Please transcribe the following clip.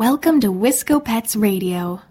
Welcome to Wisco Pets Radio.